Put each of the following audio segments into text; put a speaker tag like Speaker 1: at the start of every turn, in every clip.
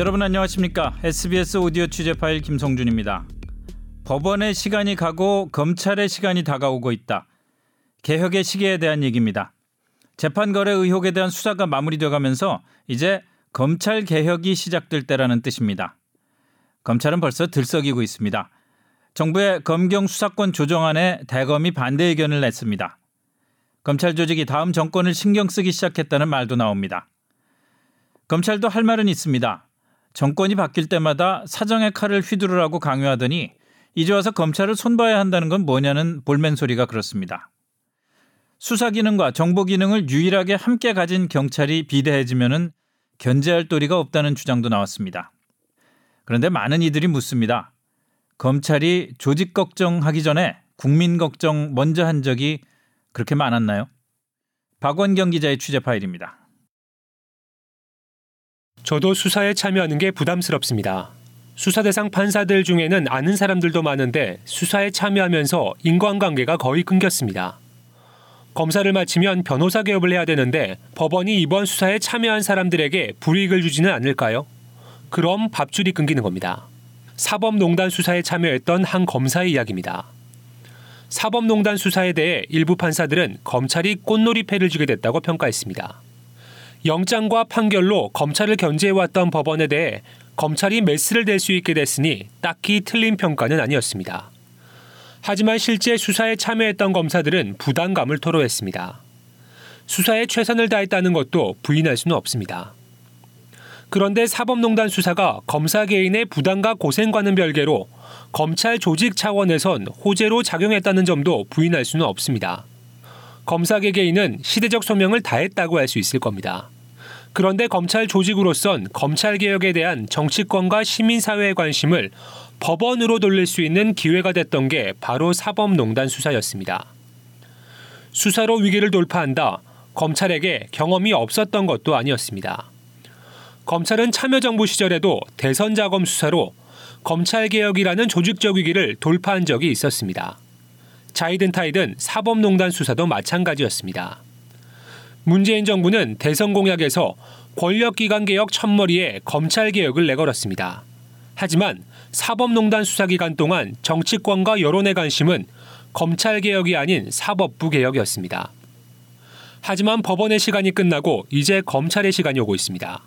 Speaker 1: 여러분 안녕하십니까? SBS 오디오 취재 파일 김성준입니다. 법원의 시간이 가고 검찰의 시간이 다가오고 있다. 개혁의 시기에 대한 얘기입니다. 재판 거래 의혹에 대한 수사가 마무리돼 가면서 이제 검찰 개혁이 시작될 때라는 뜻입니다. 검찰은 벌써 들썩이고 있습니다. 정부의 검경 수사권 조정안에 대검이 반대 의견을 냈습니다. 검찰 조직이 다음 정권을 신경 쓰기 시작했다는 말도 나옵니다. 검찰도 할 말은 있습니다. 정권이 바뀔 때마다 사정의 칼을 휘두르라고 강요하더니 이제 와서 검찰을 손봐야 한다는 건 뭐냐는 볼멘 소리가 그렇습니다. 수사 기능과 정보 기능을 유일하게 함께 가진 경찰이 비대해지면은 견제할 도리가 없다는 주장도 나왔습니다. 그런데 많은 이들이 묻습니다. 검찰이 조직 걱정하기 전에 국민 걱정 먼저 한 적이 그렇게 많았나요? 박원경 기자의 취재 파일입니다.
Speaker 2: 저도 수사에 참여하는 게 부담스럽습니다. 수사 대상 판사들 중에는 아는 사람들도 많은데 수사에 참여하면서 인간관계가 거의 끊겼습니다. 검사를 마치면 변호사 개업을 해야 되는데 법원이 이번 수사에 참여한 사람들에게 불이익을 주지는 않을까요? 그럼 밥줄이 끊기는 겁니다. 사법농단 수사에 참여했던 한 검사의 이야기입니다. 사법농단 수사에 대해 일부 판사들은 검찰이 꽃놀이패를 주게 됐다고 평가했습니다. 영장과 판결로 검찰을 견제해왔던 법원에 대해 검찰이 메스를 댈 수 있게 됐으니 딱히 틀린 평가는 아니었습니다. 하지만 실제 수사에 참여했던 검사들은 부담감을 토로했습니다. 수사에 최선을 다했다는 것도 부인할 수는 없습니다. 그런데 사법농단 수사가 검사 개인의 부담과 고생과는 별개로 검찰 조직 차원에선 호재로 작용했다는 점도 부인할 수는 없습니다. 검사 개개인은 시대적 소명을 다했다고 할 수 있을 겁니다. 그런데 검찰 조직으로선 검찰 개혁에 대한 정치권과 시민사회의 관심을 법원으로 돌릴 수 있는 기회가 됐던 게 바로 사법농단 수사였습니다. 수사로 위기를 돌파한다. 검찰에게 경험이 없었던 것도 아니었습니다. 검찰은 참여정부 시절에도 대선 자검 수사로 검찰개혁이라는 조직적 위기를 돌파한 적이 있었습니다. 자이든 타이든 사법농단 수사도 마찬가지였습니다. 문재인 정부는 대선 공약에서 권력기관 개혁 첫머리에 검찰 개혁을 내걸었습니다. 하지만 사법농단 수사 기간 동안 정치권과 여론의 관심은 검찰 개혁이 아닌 사법부 개혁이었습니다. 하지만 법원의 시간이 끝나고 이제 검찰의 시간이 오고 있습니다.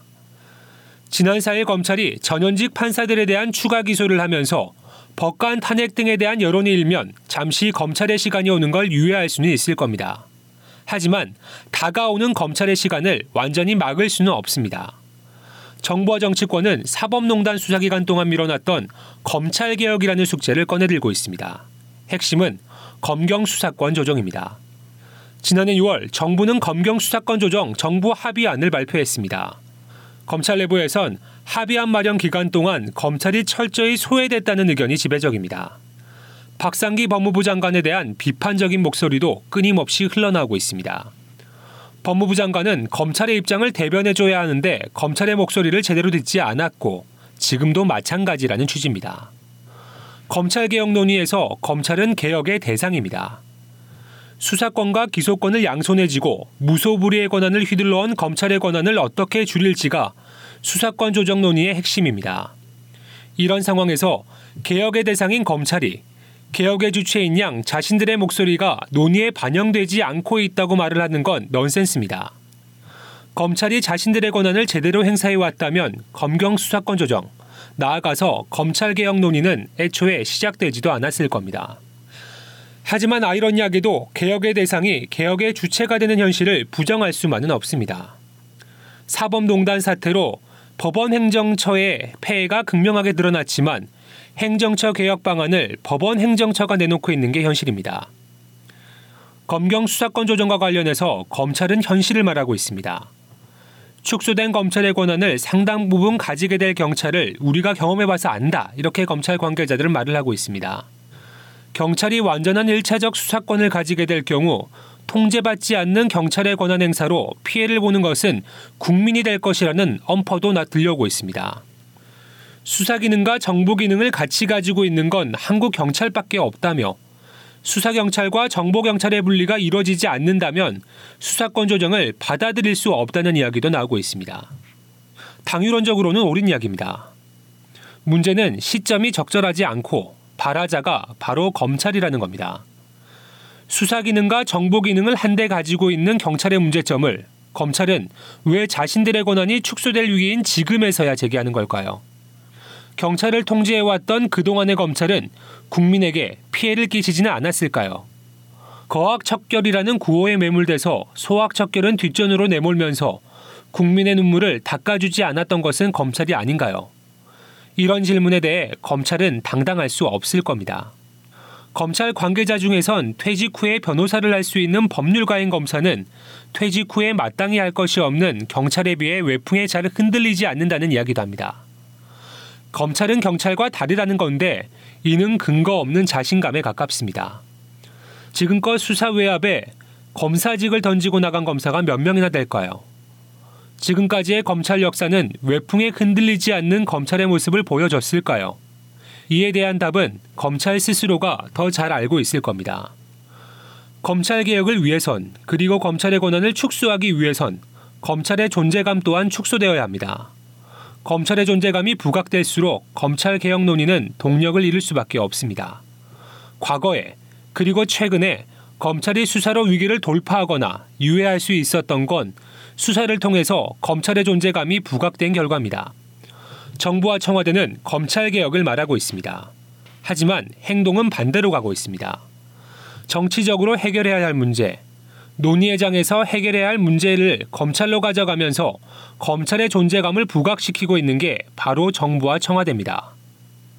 Speaker 2: 지난 4일 검찰이 전현직 판사들에 대한 추가 기소를 하면서 법관 탄핵 등에 대한 여론이 일면 잠시 검찰의 시간이 오는 걸 유예할 수는 있을 겁니다. 하지만 다가오는 검찰의 시간을 완전히 막을 수는 없습니다. 정부와 정치권은 사법농단 수사기간 동안 밀어놨던 검찰개혁이라는 숙제를 꺼내들고 있습니다. 핵심은 검경 수사권 조정입니다. 지난해 6월 정부는 검경 수사권 조정 정부 합의안을 발표했습니다. 검찰 내부에선 합의안 마련 기간 동안 검찰이 철저히 소외됐다는 의견이 지배적입니다. 박상기 법무부 장관에 대한 비판적인 목소리도 끊임없이 흘러나오고 있습니다. 법무부 장관은 검찰의 입장을 대변해줘야 하는데 검찰의 목소리를 제대로 듣지 않았고 지금도 마찬가지라는 취지입니다. 검찰개혁 논의에서 검찰은 개혁의 대상입니다. 수사권과 기소권을 양손에 쥐고 무소불위의 권한을 휘둘러온 검찰의 권한을 어떻게 줄일지가 수사권 조정 논의의 핵심입니다. 이런 상황에서 개혁의 대상인 검찰이 개혁의 주체인 양 자신들의 목소리가 논의에 반영되지 않고 있다고 말을 하는 건 넌센스입니다. 검찰이 자신들의 권한을 제대로 행사해 왔다면 검경 수사권 조정, 나아가서 검찰 개혁 논의는 애초에 시작되지도 않았을 겁니다. 하지만 아이러니하게도 개혁의 대상이 개혁의 주체가 되는 현실을 부정할 수만은 없습니다. 사법농단 사태로 법원 행정처의 폐해가 극명하게 드러났지만 행정처 개혁 방안을 법원 행정처가 내놓고 있는 게 현실입니다. 검경 수사권 조정과 관련해서 검찰은 현실을 말하고 있습니다. 축소된 검찰의 권한을 상당 부분 가지게 될 경찰을 우리가 경험해봐서 안다. 이렇게 검찰 관계자들은 말을 하고 있습니다. 경찰이 완전한 1차적 수사권을 가지게 될 경우 통제받지 않는 경찰의 권한 행사로 피해를 보는 것은 국민이 될 것이라는 엄포도 나 들려오고 있습니다. 수사 기능과 정보 기능을 같이 가지고 있는 건 한국 경찰밖에 없다며 수사 경찰과 정보 경찰의 분리가 이루어지지 않는다면 수사권 조정을 받아들일 수 없다는 이야기도 나오고 있습니다. 당유론적으로는 옳은 이야기입니다. 문제는 시점이 적절하지 않고 발화자가 바로 검찰이라는 겁니다. 수사 기능과 정보 기능을 한데 가지고 있는 경찰의 문제점을 검찰은 왜 자신들의 권한이 축소될 위기인 지금에서야 제기하는 걸까요? 경찰을 통제해왔던 그동안의 검찰은 국민에게 피해를 끼치지는 않았을까요? 거학척결이라는 구호에 매몰돼서 소학척결은 뒷전으로 내몰면서 국민의 눈물을 닦아주지 않았던 것은 검찰이 아닌가요? 이런 질문에 대해 검찰은 당당할 수 없을 겁니다. 검찰 관계자 중에선 퇴직 후에 변호사를 할 수 있는 법률가인 검사는 퇴직 후에 마땅히 할 것이 없는 경찰에 비해 외풍에 잘 흔들리지 않는다는 이야기도 합니다. 검찰은 경찰과 다르다는 건데 이는 근거 없는 자신감에 가깝습니다. 지금껏 수사 외압에 검사직을 던지고 나간 검사가 몇 명이나 될까요? 지금까지의 검찰 역사는 외풍에 흔들리지 않는 검찰의 모습을 보여줬을까요? 이에 대한 답은 검찰 스스로가 더 잘 알고 있을 겁니다. 검찰 개혁을 위해선 그리고 검찰의 권한을 축소하기 위해선 검찰의 존재감 또한 축소되어야 합니다. 검찰의 존재감이 부각될수록 검찰 개혁 논의는 동력을 잃을 수밖에 없습니다. 과거에 그리고 최근에 검찰이 수사로 위기를 돌파하거나 유예할 수 있었던 건 수사를 통해서 검찰의 존재감이 부각된 결과입니다. 정부와 청와대는 검찰 개혁을 말하고 있습니다. 하지만 행동은 반대로 가고 있습니다. 정치적으로 해결해야 할 문제, 논의의 장에서 해결해야 할 문제를 검찰로 가져가면서 검찰의 존재감을 부각시키고 있는 게 바로 정부와 청와대입니다.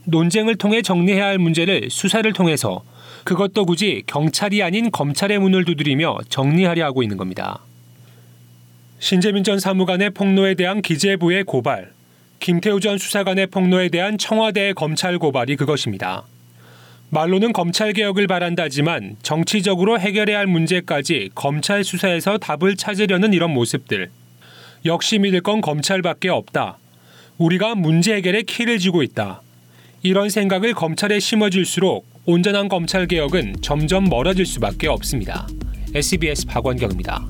Speaker 2: 논쟁을 통해 정리해야 할 문제를 수사를 통해서 그것도 굳이 경찰이 아닌 검찰의 문을 두드리며 정리하려 하고 있는 겁니다. 신재민 전 사무관의 폭로에 대한 기재부의 고발, 김태우 전 수사관의 폭로에 대한 청와대의 검찰 고발이 그것입니다. 말로는 검찰 개혁을 바란다지만 정치적으로 해결해야 할 문제까지 검찰 수사에서 답을 찾으려는 이런 모습들. 역시 믿을 건 검찰밖에 없다. 우리가 문제 해결에 키를 쥐고 있다. 이런 생각을 검찰에 심어줄수록 온전한 검찰 개혁은 점점 멀어질 수밖에 없습니다. SBS 박원경입니다.